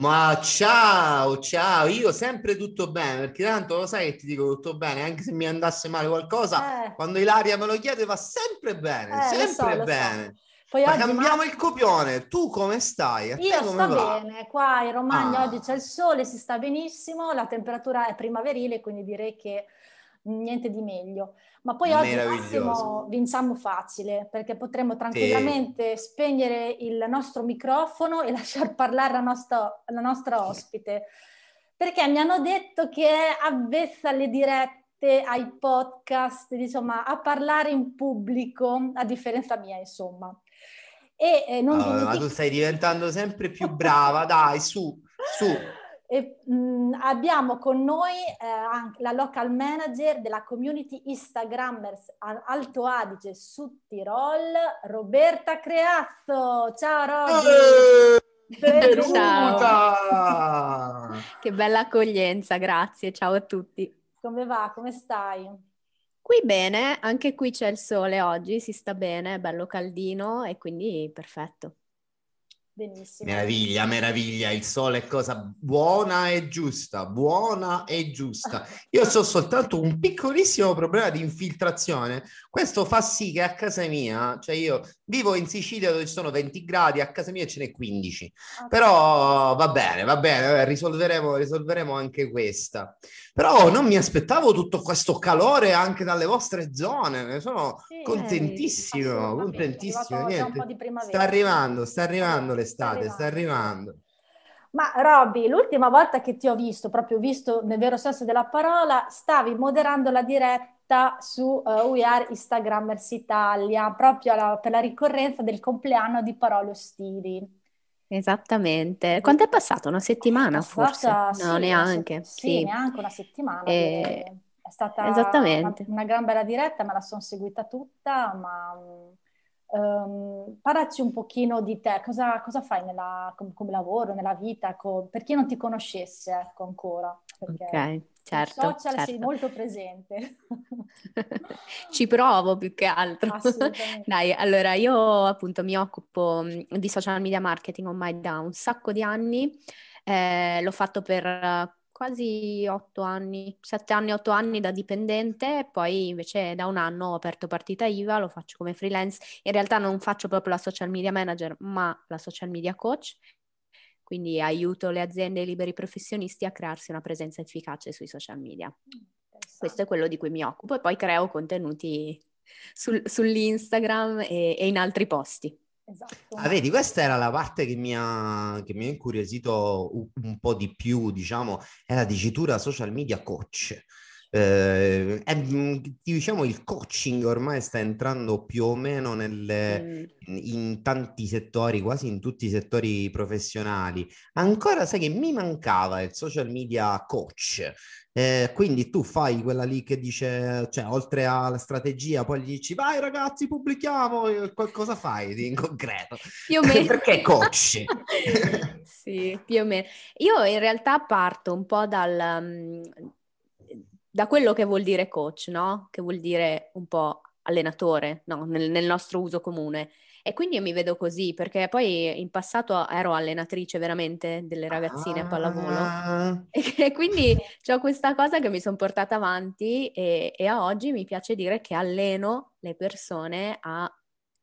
Ma ciao, ciao, io sempre tutto bene, perché tanto lo sai che ti dico tutto bene, anche se mi andasse male qualcosa, Eh. quando Ilaria me lo chiede va sempre bene, Eh, lo sempre so, lo so. bene. Poi Ma oggi cambiamo Ma- il copione, tu come stai? A Io sto va? bene, qua in Romagna Ah. oggi c'è il sole, si sta benissimo, la temperatura è primaverile, quindi direi che niente di meglio. Ma poi oggi. Massimo vinciamo facile, perché potremo tranquillamente spegnere il nostro microfono e lasciar parlare la nostra, la nostra ospite, perché mi hanno detto che è avvezza alle dirette, ai podcast, insomma, a parlare in pubblico, a differenza mia, insomma. E eh, non Ah, ma dimentichi- tu stai diventando sempre più brava, dai, su, su. E, mh, abbiamo con noi eh, anche la local manager della community Instagrammers Alto Adige Sud Tirol, Roberta Creazzo. Ciao Roby! Eh, benvenuta! Che bella accoglienza, grazie, ciao a tutti. Come va? Come stai? Qui bene, anche qui c'è il sole oggi, si sta bene, è bello caldino e quindi perfetto. Benissimo. Meraviglia, meraviglia, il sole è cosa buona e giusta, buona e giusta. Io ho soltanto un piccolissimo problema di infiltrazione. Questo fa sì che a casa mia, cioè io vivo in Sicilia dove ci sono 20 gradi, a casa mia ce n'è 15. Ah, Però va bene, va bene, risolveremo, risolveremo anche questa. Però non mi aspettavo tutto questo calore anche dalle vostre zone, ne sono sì, contentissimo, assolutamente. contentissimo. Un niente. Sta arrivando, sta arrivando l'estate, Sta sta arrivando. Ma Robby, l'ultima volta che ti ho visto, proprio visto nel vero senso della parola, stavi moderando la diretta su eh, We Are Instagrammers Italia, proprio alla- per la ricorrenza del compleanno di Parole Ostili. Esattamente. Quanto è passato? Una settimana forse? Passata, No, sì, una neanche. se- Sì. neanche una settimana. Eh, direi. È stata esattamente. una, una gran bella diretta, me la sono seguita tutta, ma ehm, parlaci un pochino di te, cosa, cosa fai nella- com- come lavoro, nella vita, co- per chi non ti conoscesse ecco, ancora, Ok, certo, sui social sei certo. molto presente. Ci provo più che altro. Dai, allora io appunto mi occupo di social media marketing ormai da un sacco di anni, Eh, l'ho fatto per quasi otto anni, sette anni, otto anni da dipendente, poi invece da un anno ho aperto partita IVA, lo faccio come freelance. In realtà non faccio proprio la social media manager, ma la social media coach, quindi aiuto le aziende e i liberi professionisti a crearsi una presenza efficace sui social media. Questo è quello di cui mi occupo e poi creo contenuti sul- sull'Instagram e, e in altri posti. Esatto. Ah, vedi, questa era la parte che mi ha, che mi ha incuriosito un, un po' di più, diciamo, è la dicitura social media coach. Eh, è, mm, diciamo, il coaching ormai sta entrando più o meno nelle, Mm. in tanti settori, quasi in tutti i settori professionali. Ancora sai che mi mancava il social media coach. Eh, quindi tu fai quella lì che dice, cioè, oltre alla strategia, poi gli dici, vai ragazzi, pubblichiamo, co- cosa fai in concreto? Più o meno. Perché coach? Sì, più o meno. Io in realtà parto un po' dal, mm, da quello che vuol dire coach, no? Che vuol dire un po' allenatore, no? Nel, nel nostro uso comune. E quindi io mi vedo così, perché poi in passato ero allenatrice veramente delle ragazzine a pallavolo. Ah, E quindi ho questa cosa che mi sono portata avanti e, e a oggi mi piace dire che alleno le persone a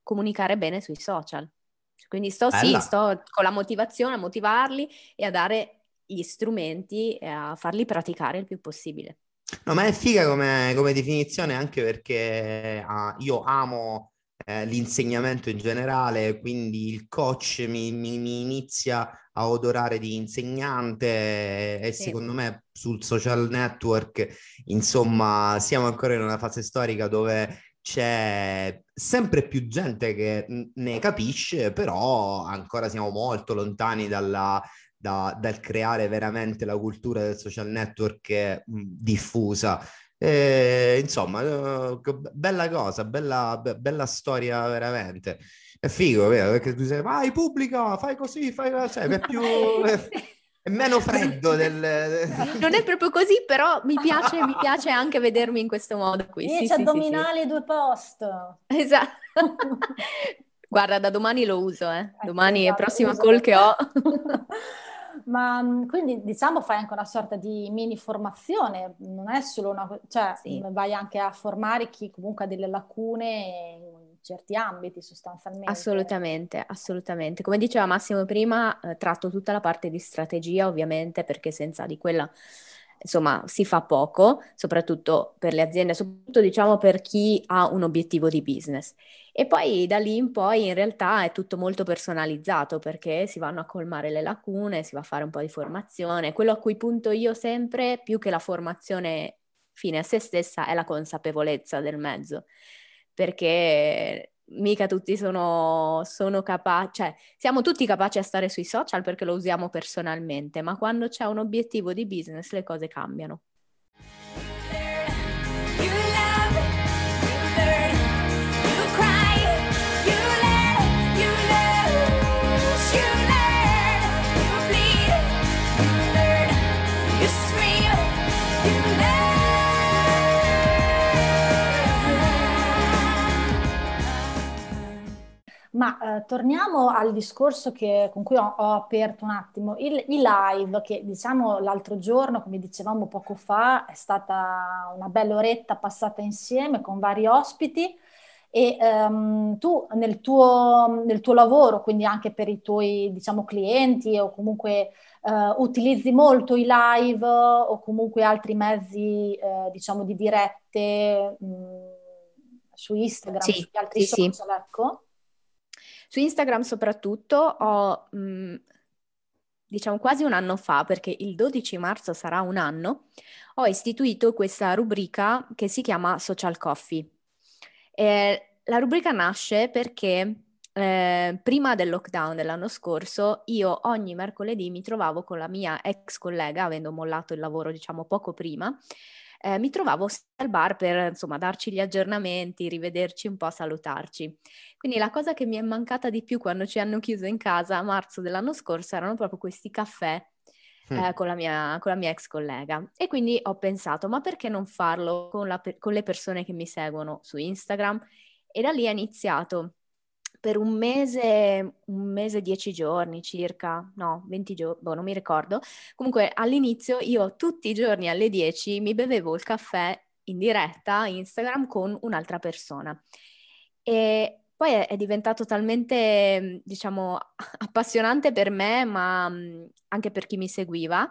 comunicare bene sui social. Quindi sto, sì, sto con la motivazione a motivarli e a dare gli strumenti e a farli praticare il più possibile. No, ma è figa come, come definizione anche perché ah, io amo eh, l'insegnamento in generale, quindi il coach mi, mi- mi inizia a odorare di insegnante e Sì. secondo me sul social network, insomma, siamo ancora in una fase storica dove c'è sempre più gente che ne capisce, però ancora siamo molto lontani dalla, da, dal creare veramente la cultura del social network diffusa. E, insomma, uh, bella cosa, bella, be- bella storia veramente. È figo, vero? Perché tu sei, vai, pubblica, fai così, fai... Cioè, è più... è meno freddo del... Non è proprio così, però mi piace, mi piace anche vedermi in questo modo qui. 10 sì, addominali e sì, due post. Esatto. Guarda, da domani lo uso, eh. Ecco, domani è esatto, prossima call che ho. Ma mm, quindi diciamo fai anche una sorta di mini formazione, non è solo una... cioè sì. vai anche a formare chi comunque ha delle lacune in certi ambiti sostanzialmente. Assolutamente, assolutamente. Come diceva Massimo prima, eh, tratto tutta la parte di strategia ovviamente perché senza di quella insomma si fa poco, soprattutto per le aziende, soprattutto diciamo per chi ha un obiettivo di business. E poi da lì in poi in realtà è tutto molto personalizzato perché si vanno a colmare le lacune, si va a fare un po' di formazione. Quello a cui punto io sempre, più che la formazione fine a se stessa, è la consapevolezza del mezzo. Perché mica tutti sono, sono capaci, cioè siamo tutti capaci a stare sui social perché lo usiamo personalmente, ma quando c'è un obiettivo di business le cose cambiano. Ma eh, torniamo al discorso che, con cui ho, ho aperto un attimo, il, i live che diciamo l'altro giorno, come dicevamo poco fa, è stata una bella oretta passata insieme con vari ospiti e um, tu nel tuo, nel tuo, lavoro, quindi anche per i tuoi diciamo, clienti o comunque uh, utilizzi molto i live o comunque altri mezzi uh, diciamo di dirette mh, su Instagram, sì, su altri sì, social, sì. ecco? Su Instagram soprattutto ho, mh, mm, diciamo quasi un anno fa, perché il 12 marzo sarà un anno, ho istituito questa rubrica che si chiama Social Coffee. E la rubrica nasce perché eh, prima del lockdown dell'anno scorso, io ogni mercoledì mi trovavo con la mia ex collega, avendo mollato il lavoro diciamo poco prima, eh, mi trovavo al bar per insomma darci gli aggiornamenti, rivederci un po', salutarci. Quindi la cosa che mi è mancata di più quando ci hanno chiuso in casa a marzo dell'anno scorso erano proprio questi caffè mm. eh, con, la mia, con, la mia, ex collega. E quindi ho pensato, ma perché non farlo con, la, con le persone che mi seguono su Instagram? E da lì è iniziato per un mese, un mese, dieci giorni circa, no, 20 giorni, boh, non mi ricordo. Comunque all'inizio io tutti i giorni alle 10 mi bevevo il caffè in diretta Instagram con un'altra persona. E poi è, diventato talmente, diciamo, appassionante per me, ma anche per chi mi seguiva,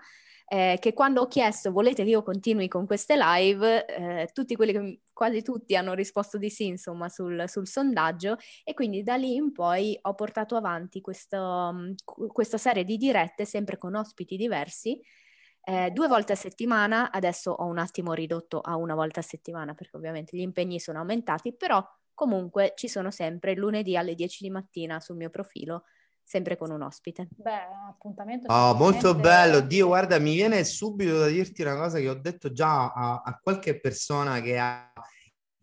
eh, che quando ho chiesto volete che io continui con queste live, eh, tutti quelli che quasi tutti hanno risposto di sì, insomma, sul, sul, sondaggio e quindi da lì in poi ho portato avanti questo, questa serie di dirette sempre con ospiti diversi. Eh, due volte a settimana, adesso ho un attimo ridotto a una volta a settimana perché ovviamente gli impegni sono aumentati, però comunque ci sono sempre lunedì alle 10 di mattina sul mio profilo sempre con un ospite. Beh, appuntamento. Oh, molto bello. Dio, guarda, mi viene subito da dirti una cosa che ho detto già a, a qualche persona che ha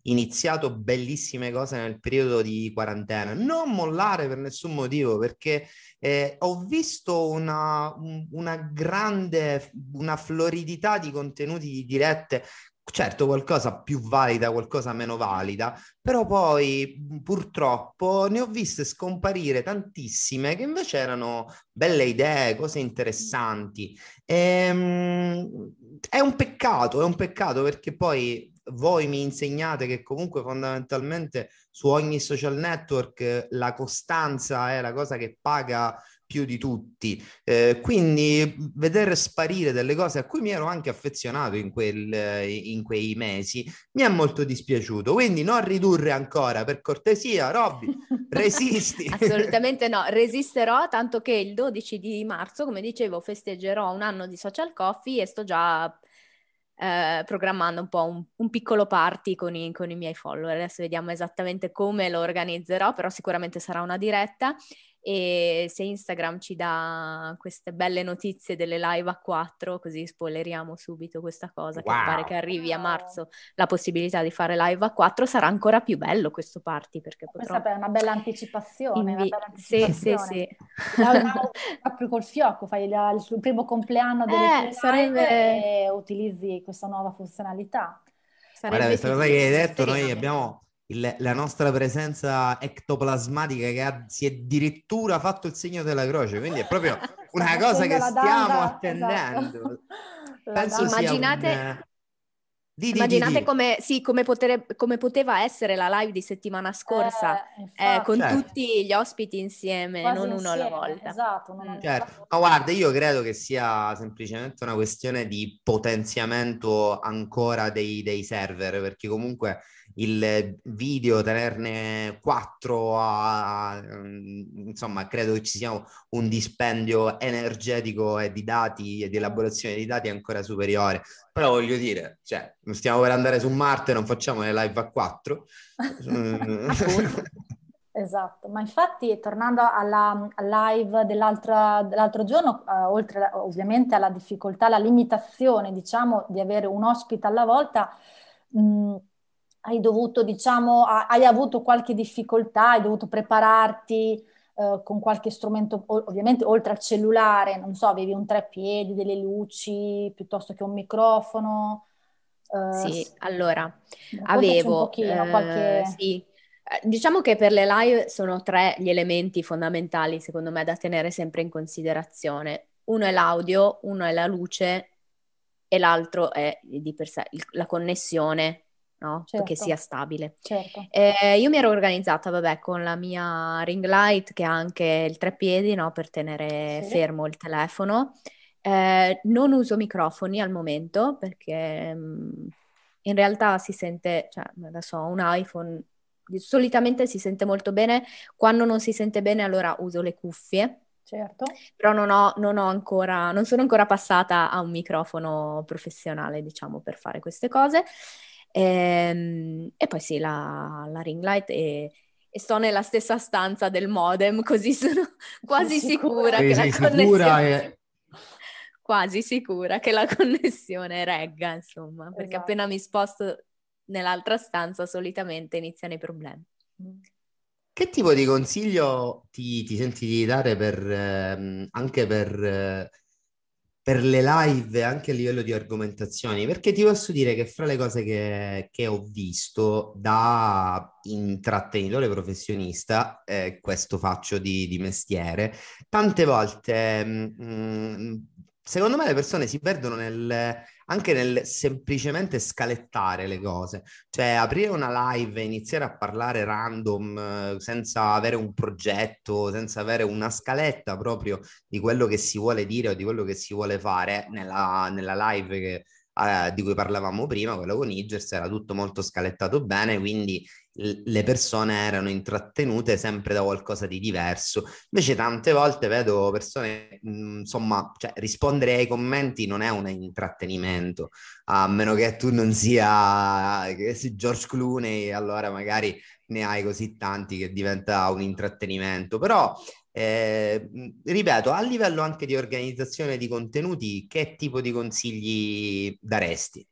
iniziato bellissime cose nel periodo di quarantena. Non mollare per nessun motivo, perché eh, ho visto una, una grande, una floridità di contenuti di dirette certo qualcosa più valida, qualcosa meno valida, però poi purtroppo ne ho viste scomparire tantissime che invece erano belle idee, cose interessanti. E, ehm, è un peccato, è un peccato perché poi voi mi insegnate che comunque fondamentalmente su ogni social network la costanza è la cosa che paga più di tutti. Eh, quindi vedere sparire delle cose a cui mi ero anche affezionato in, quel, in quei mesi mi è molto dispiaciuto. Quindi non ridurre ancora, per cortesia, Robby, resisti. Assolutamente no, resisterò, tanto che il 12 di marzo, come dicevo, festeggerò un anno di Social Coffee e sto già eh, programmando un po' un, un piccolo party con i, con i, miei follower. Adesso vediamo esattamente come lo organizzerò, però sicuramente sarà una diretta e se Instagram ci dà queste belle notizie delle live a 4, così spoileriamo subito questa cosa, wow. che pare che arrivi a marzo la possibilità di fare live a 4, sarà ancora più bello questo party. Perché potrò... Questa è una bella anticipazione. Invi... Una bella anticipazione. Sì, sì, sì. proprio col fiocco, fai il, il primo compleanno delle eh, sarebbe... e utilizzi questa nuova funzionalità. Sarebbe Guarda, questa cosa che hai detto, noi abbiamo il, la nostra presenza ectoplasmatica che ha, si è addirittura fatto il segno della croce, quindi è proprio una cosa che stiamo attendendo. Esatto. Penso immaginate, un... di, di, immaginate di, come, sì, come, potere, come, poteva essere la live di settimana scorsa eh, eh, con certo. tutti gli ospiti insieme, Quasi non uno alla volta. Esatto, mm. certo. Ma guarda, io credo che sia semplicemente una questione di potenziamento ancora dei, dei server, perché comunque il video, tenerne quattro, a, mm, insomma, credo che ci sia un dispendio energetico e di dati e di elaborazione di dati ancora superiore. Però voglio dire, cioè, stiamo per andare su Marte, non facciamo le live a quattro. Esatto, ma infatti tornando alla, alla live dell'altro, dell'altro giorno, eh, oltre ovviamente alla difficoltà, alla limitazione, diciamo, di avere un ospite alla volta, mh, mm, hai dovuto, diciamo, hai avuto qualche difficoltà, hai dovuto prepararti eh, con qualche strumento, ovviamente oltre al cellulare, non so, avevi un treppiedi, delle luci, piuttosto che un microfono. Eh, sì, allora, avevo... Un pochino, eh, qualche... Sì. Eh, diciamo che per le live sono tre gli elementi fondamentali, secondo me, da tenere sempre in considerazione. Uno è l'audio, uno è la luce e l'altro è di per sé la connessione no? Certo. Che sia stabile. Certo. Eh, io mi ero organizzata, vabbè, con la mia ring light che ha anche il treppiedi, no? Per tenere sì. fermo il telefono. Eh, non uso microfoni al momento perché mh, mm, in realtà si sente, cioè adesso ho un iPhone, solitamente si sente molto bene, quando non si sente bene allora uso le cuffie. Certo. Però non ho, non ho ancora, non sono ancora passata a un microfono professionale, diciamo, per fare queste cose. E, ehm, e poi sì, la, la ring light e, e, sto nella stessa stanza del modem, così sono quasi sicura, sicura che la connessione... E... Quasi sicura che la connessione regga, insomma, perché esatto. appena mi sposto nell'altra stanza solitamente iniziano i problemi. Che tipo di consiglio ti, ti senti di dare per, ehm, anche per eh, per le live anche a livello di argomentazioni, perché ti posso dire che fra le cose che, che ho visto da intrattenitore professionista, eh, questo faccio di, di, mestiere, tante volte mh, mm, mm, secondo me le persone si perdono nel, anche nel semplicemente scalettare le cose, cioè aprire una live e iniziare a parlare random senza avere un progetto, senza avere una scaletta proprio di quello che si vuole dire o di quello che si vuole fare nella, nella live che, eh, di cui parlavamo prima, quello con Igers, era tutto molto scalettato bene, quindi le persone erano intrattenute sempre da qualcosa di diverso. Invece tante volte vedo persone, insomma, cioè, rispondere ai commenti non è un intrattenimento, a meno che tu non sia George Clooney, allora magari ne hai così tanti che diventa un intrattenimento. Però, eh, ripeto, a livello anche di organizzazione di contenuti, che tipo di consigli daresti?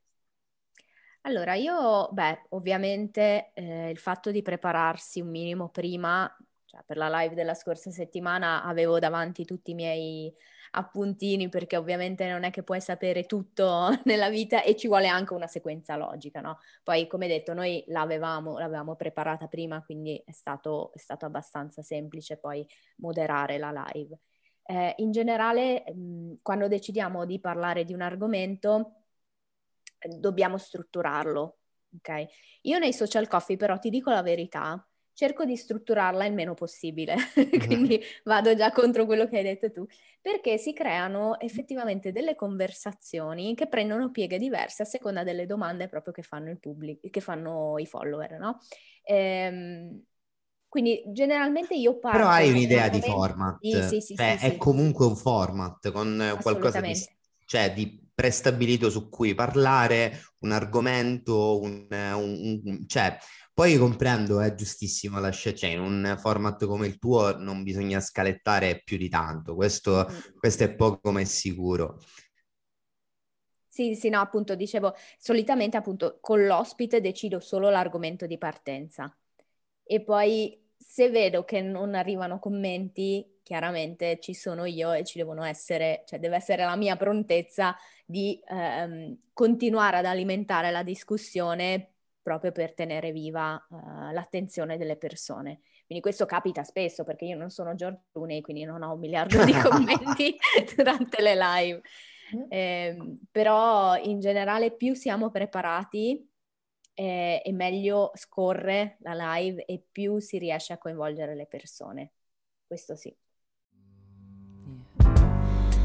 Allora, io, beh, ovviamente eh, il fatto di prepararsi un minimo prima, cioè per la live della scorsa settimana avevo davanti tutti i miei appuntini perché ovviamente non è che puoi sapere tutto nella vita e ci vuole anche una sequenza logica, no? Poi, come detto, noi l'avevamo, l'avevamo preparata prima, quindi è stato, è stato abbastanza semplice poi moderare la live. Eh, in generale, mh, quando decidiamo di parlare di un argomento, dobbiamo strutturarlo. Ok? Io nei social coffee però ti dico la verità, cerco di strutturarla il meno possibile, quindi vado già contro quello che hai detto tu, perché si creano effettivamente delle conversazioni che prendono pieghe diverse a seconda delle domande proprio che fanno, il pubblico, che fanno i follower, no? Ehm, quindi generalmente io parlo... Però hai un'idea di format, sì, sì, sì, cioè, è comunque un format con qualcosa di, cioè, di prestabilito su cui parlare, un argomento, un, un, un, cioè Poi comprendo, è giustissimo la scelta, cioè in un format come il tuo non bisogna scalettare più di tanto, questo, mm. questo è poco ma è sicuro. Sì, sì, no, appunto, dicevo, solitamente appunto con l'ospite decido solo l'argomento di partenza e poi se vedo che non arrivano commenti, chiaramente ci sono io e ci devono essere, cioè deve essere la mia prontezza di ehm, continuare ad alimentare la discussione proprio per tenere viva uh, l'attenzione delle persone. Quindi questo capita spesso perché io non sono Giorgio Clooney, quindi non ho un miliardo di commenti durante le live. Eh, però in generale più siamo preparati eh, e meglio scorre la live e più si riesce a coinvolgere le persone. Questo sì.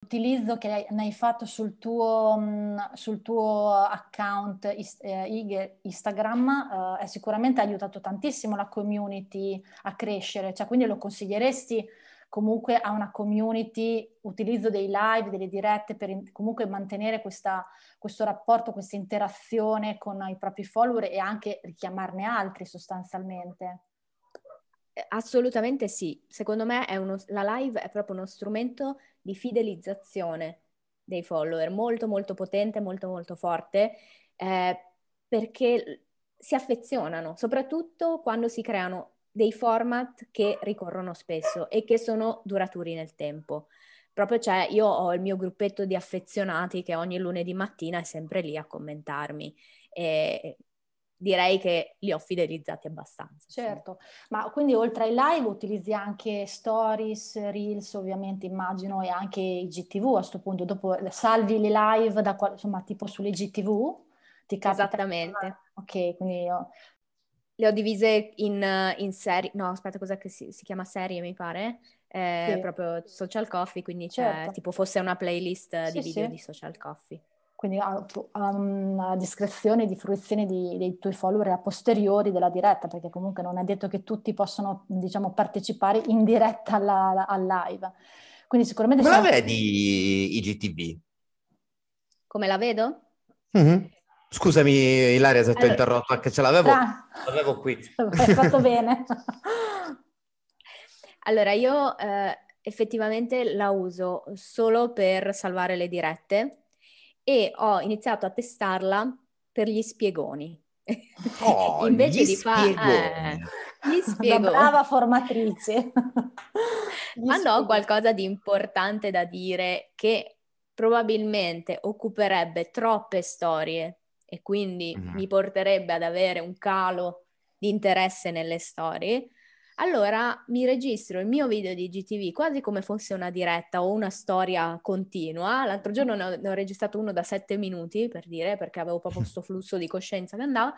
L'utilizzo che ne hai fatto sul tuo, mm, sul tuo account eh, Instagram eh, è sicuramente aiutato tantissimo la community a crescere, cioè quindi lo consiglieresti comunque a una community, utilizzo dei live, delle dirette per in, comunque mantenere questa, questo rapporto, questa interazione con i propri follower e anche richiamarne altri sostanzialmente. Eh, assolutamente sì, secondo me uno, la live è proprio uno strumento di fidelizzazione dei follower, molto molto potente, molto molto forte, eh, perché si affezionano, soprattutto quando si creano dei format che ricorrono spesso e che sono duraturi nel tempo. Proprio c'è, io ho il mio gruppetto di affezionati che ogni lunedì mattina è sempre lì a commentarmi e direi che li ho fidelizzati abbastanza. Certo, sì. ma quindi oltre ai live utilizzi anche stories, reels ovviamente immagino e anche i GTV a questo punto, dopo salvi le live da insomma tipo sulle GTV? Ti capita? Esattamente. Ok, quindi io le ho divise in, in serie, no aspetta cos'è che si, si chiama serie mi pare, eh, sì. proprio social coffee, quindi certo. c'è tipo fosse una playlist sì, di video di social coffee. Quindi ha, ha una discrezione di fruizione di, dei tuoi follower a posteriori della diretta, perché comunque non è detto che tutti possano, diciamo, partecipare in diretta alla, al live. Quindi sicuramente... Come la vedi IGTV? Come la vedo? Mm-hmm. Scusami Ilaria se ti ho interrotto, anche ce l'avevo, ah, l'avevo qui. Hai fatto bene. allora, io eh, effettivamente la uso solo per salvare le dirette e ho iniziato a testarla per gli spiegoni. Oh, Invece di fare... Eh, gli spiegoni. brava formatrice. Ma ho qualcosa di importante da dire che probabilmente occuperebbe troppe storie e quindi mm-hmm. mi porterebbe ad avere un calo di interesse nelle storie, allora mi registro il mio video di GTV quasi come fosse una diretta o una storia continua. L'altro giorno ne ho, ne ho registrato uno da sette minuti, per dire, perché avevo proprio questo flusso di coscienza che andava,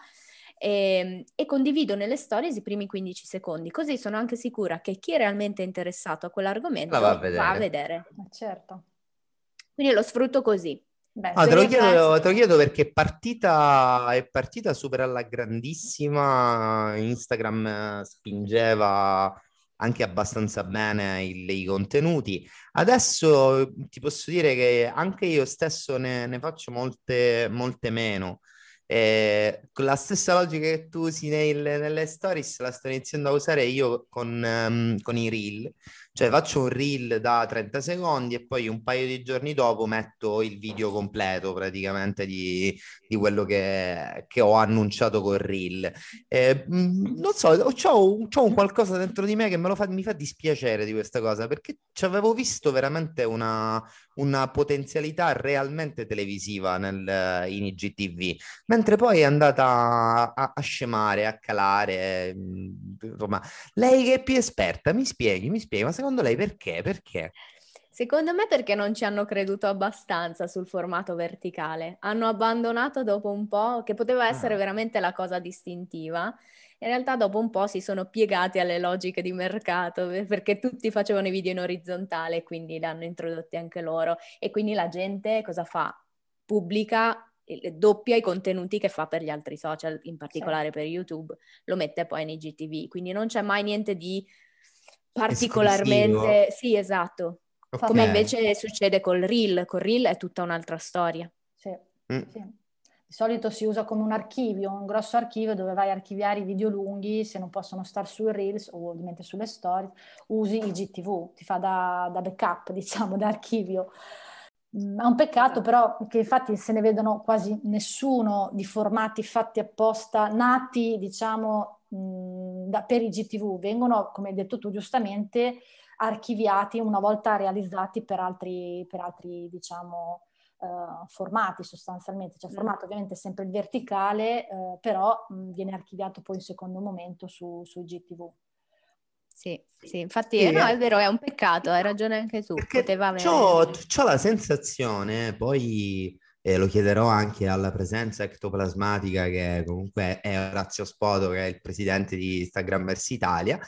e, ehm, e, condivido nelle stories i primi 15 secondi, così sono anche sicura che chi è realmente interessato a quell'argomento va a vedere. Va a vedere. Certo. Quindi lo sfrutto così. Beh, ah, te, lo chiedo, te, lo chiedo, perché è partita, è partita super alla grandissima, Instagram spingeva anche abbastanza bene il, i contenuti. Adesso ti posso dire che anche io stesso ne, ne faccio molte, molte meno. Eh, con la stessa logica che tu usi nei, nelle stories la sto iniziando a usare io con, um, con i reel cioè faccio un reel da 30 secondi e poi un paio di giorni dopo metto il video completo praticamente di, di quello che, che, ho annunciato col reel. Eh, non so, ho, un qualcosa dentro di me che fa, mi fa dispiacere di questa cosa perché ci avevo visto veramente una, una potenzialità realmente televisiva nel, in IGTV, mentre poi è andata a, a scemare, a calare. Insomma, lei che è più esperta, mi spieghi, mi spieghi, ma secondo lei perché? Perché? Secondo me perché non ci hanno creduto abbastanza sul formato verticale. Hanno abbandonato dopo un po', che poteva essere ah. veramente la cosa distintiva. In realtà dopo un po' si sono piegati alle logiche di mercato perché tutti facevano i video in orizzontale, quindi l'hanno introdotti anche loro. E quindi la gente cosa fa? Pubblica doppia i contenuti che fa per gli altri social, in particolare sì. per YouTube, lo mette poi nei GTV, quindi non c'è mai niente di particolarmente... Esclusivo. Sì, esatto. Okay. Come invece succede col Reel, col Reel è tutta un'altra storia. Sì, mm. sì. Di solito si usa come un archivio, un grosso archivio dove vai a archiviare i video lunghi, se non possono stare sui Reels o ovviamente sulle storie, usi il GTV, ti fa da, da backup, diciamo, da archivio. Mm, è un peccato però che infatti se ne vedono quasi nessuno di formati fatti apposta, nati diciamo mh, da, per i GTV, vengono come hai detto tu giustamente archiviati una volta realizzati per altri, per altri diciamo uh, formati sostanzialmente, cioè mm. formato ovviamente sempre il verticale uh, però mh, viene archiviato poi in secondo momento su, sui GTV. Sì, sì, infatti sì, no, è vero, è un peccato, hai ragione anche tu. Poteva avere... c'ho, c'ho la sensazione, poi eh, lo chiederò anche alla presenza ectoplasmatica che comunque è Orazio Spoto, che è il presidente di Instagrammers Italia,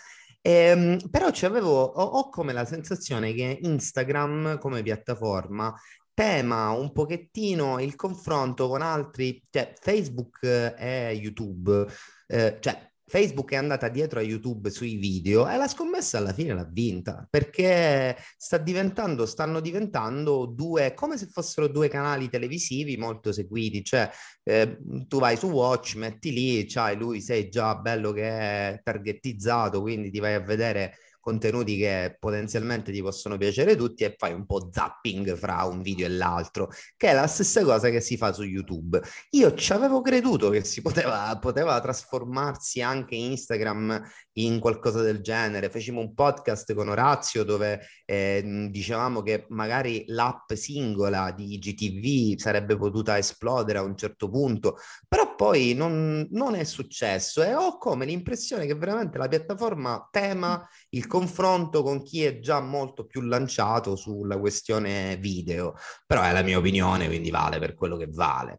ehm, però avevo, ho, ho come la sensazione che Instagram come piattaforma tema un pochettino il confronto con altri, cioè Facebook e YouTube, eh, cioè Facebook è andata dietro a YouTube sui video e la scommessa alla fine l'ha vinta perché sta diventando, stanno diventando due, come se fossero due canali televisivi molto seguiti. Cioè, eh, tu vai su Watch, metti lì, c'hai lui, sei già bello che è targetizzato, quindi ti vai a vedere contenuti che potenzialmente ti possono piacere tutti e fai un po' zapping fra un video e l'altro, che è la stessa cosa che si fa su YouTube. Io ci avevo creduto che si poteva, poteva trasformarsi anche Instagram in qualcosa del genere. Fecimo un podcast con Orazio dove eh, dicevamo che magari l'app singola di GTV sarebbe potuta esplodere a un certo punto, però poi non, non è successo e ho come l'impressione che veramente la piattaforma tema il confronto con chi è già molto più lanciato sulla questione video, però è la mia opinione, quindi vale per quello che vale.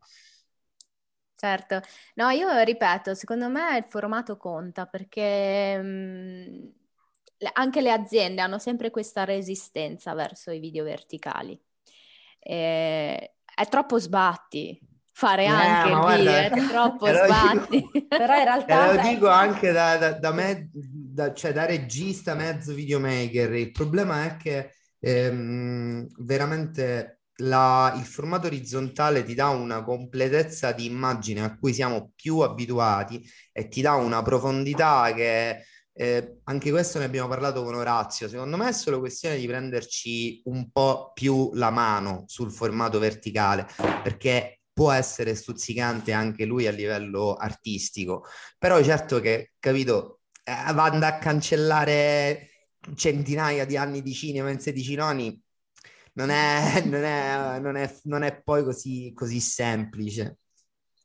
Certo, no, io ripeto, secondo me il formato conta perché mh, anche le aziende hanno sempre questa resistenza verso i video verticali. E, è troppo sbatti fare eh, anche il video, è troppo sbatti. Dico, Però in realtà... Lo dico anche da, da, da me, da, cioè da regista mezzo videomaker, il problema è che ehm, veramente la, il formato orizzontale ti dà una completezza di immagine a cui siamo più abituati e ti dà una profondità che eh, anche questo ne abbiamo parlato con Orazio. Secondo me è solo questione di prenderci un po' più la mano sul formato verticale perché può essere stuzzicante anche lui a livello artistico, però certo che, capito, eh, vanno a cancellare centinaia di anni di cinema in 16 noni non è, non è, non è, non è poi così, così semplice.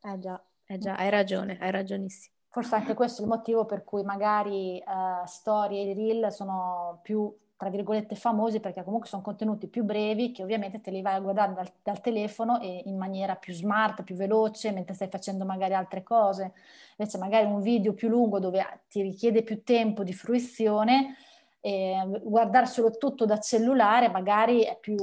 Eh già, eh già, hai ragione, hai ragionissimo. Forse anche questo è il motivo per cui magari uh, storie e reel sono più, tra virgolette, famosi perché comunque sono contenuti più brevi che ovviamente te li vai a guardare dal, dal, telefono e in maniera più smart, più veloce, mentre stai facendo magari altre cose. Invece magari un video più lungo dove ti richiede più tempo di fruizione, eh, guardarselo tutto da cellulare magari è più,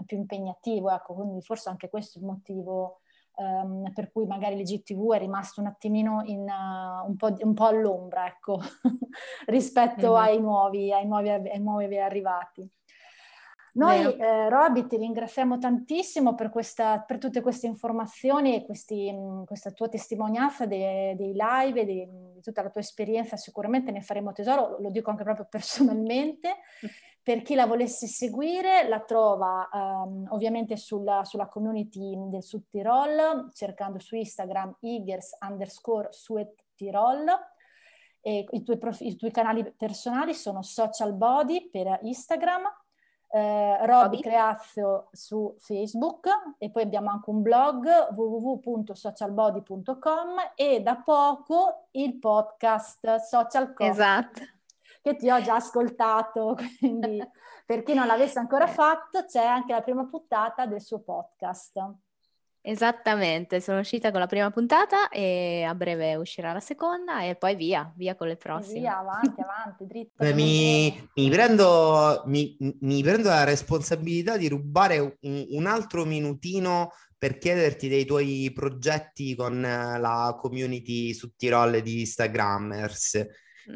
è più impegnativo, ecco, quindi forse anche questo è il motivo um, per cui magari l'IGTV è rimasto un attimino in, uh, un, po', un, po', all'ombra, ecco, rispetto mm-hmm. ai, nuovi, ai, nuovi, ai nuovi arrivati. Noi, eh, Roby, ti ringraziamo tantissimo per, questa, per, tutte queste informazioni e questi, questa tua testimonianza dei, dei live e di, tutta la tua esperienza. Sicuramente ne faremo tesoro, lo dico anche proprio personalmente. Per chi la volesse seguire, la trova um, ovviamente sulla, sulla, community del Sud Tirol, cercando su Instagram igers underscore Suet Tirol. E i, tuoi prof- I tuoi canali personali sono Social Body per Instagram, eh, Roby Creazio su Facebook e poi abbiamo anche un blog www.socialbody.com e da poco il podcast Social Coffee. Esatto. Che ti ho già ascoltato, quindi per chi non l'avesse ancora Eh. fatto c'è anche la prima puntata del suo podcast. Esattamente, sono uscita con la prima puntata e a breve uscirà la seconda e poi via, via con le prossime. via, avanti, avanti, dritto. Beh, mi, mi prendo, mi, mi prendo la responsabilità di rubare un, un altro minutino per chiederti dei tuoi progetti con la community su Tirol di Instagrammers.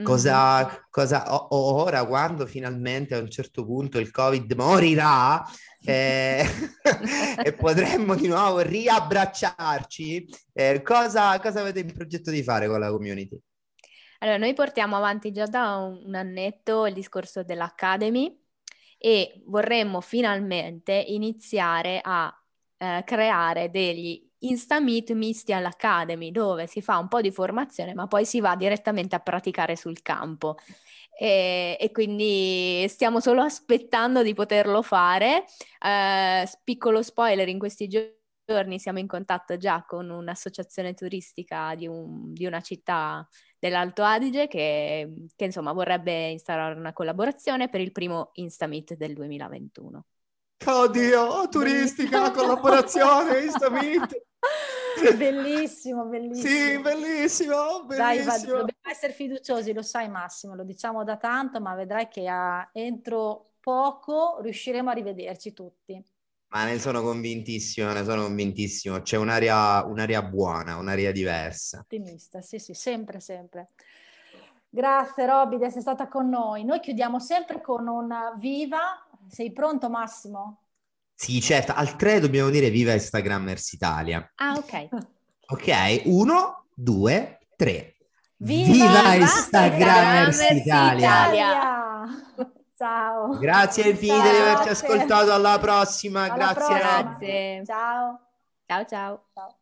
Cosa, cosa o- o- ora quando finalmente a un certo punto il Covid morirà eh, e potremmo di nuovo riabbracciarci, eh, cosa, cosa avete in progetto di fare con la community? Allora, noi portiamo avanti già da un, un annetto il discorso dell'Academy e vorremmo finalmente iniziare a eh, creare degli Insta-Meet misti all'Academy, dove si fa un po' di formazione, ma poi si va direttamente a praticare sul campo. E, e quindi stiamo solo aspettando di poterlo fare. Eh, piccolo spoiler, in questi giorni siamo in contatto già con un'associazione turistica di, un- di una città dell'Alto Adige che, che, insomma vorrebbe instaurare una collaborazione per il primo Instameet del 2021. Oddio, turistica, collaborazione, Instameet. Bellissimo, bellissimo. Sì, bellissimo, Dai, va- bellissimo. dobbiamo essere fiduciosi, lo sai Massimo, lo diciamo da tanto, ma vedrai che a- entro poco riusciremo a rivederci tutti. Ma ne sono convintissimo, ne sono convintissimo. C'è un'area, un'area buona, un'area diversa. Ottimista, sì, sì, sempre, sempre. Grazie Robby di essere stata con noi. Noi chiudiamo sempre con un viva. Sei pronto Massimo? Sì, certo, al 3 dobbiamo dire viva Instagrammers Italia. Ah, ok. Ok, uno, due, tre. Viva Viva Instagrammers Instagrammers Italia! Italia! Ciao. Grazie infinite di averci ascoltato, alla prossima, Alla grazie. prossima. Grazie. Ciao. Ciao ciao. Ciao.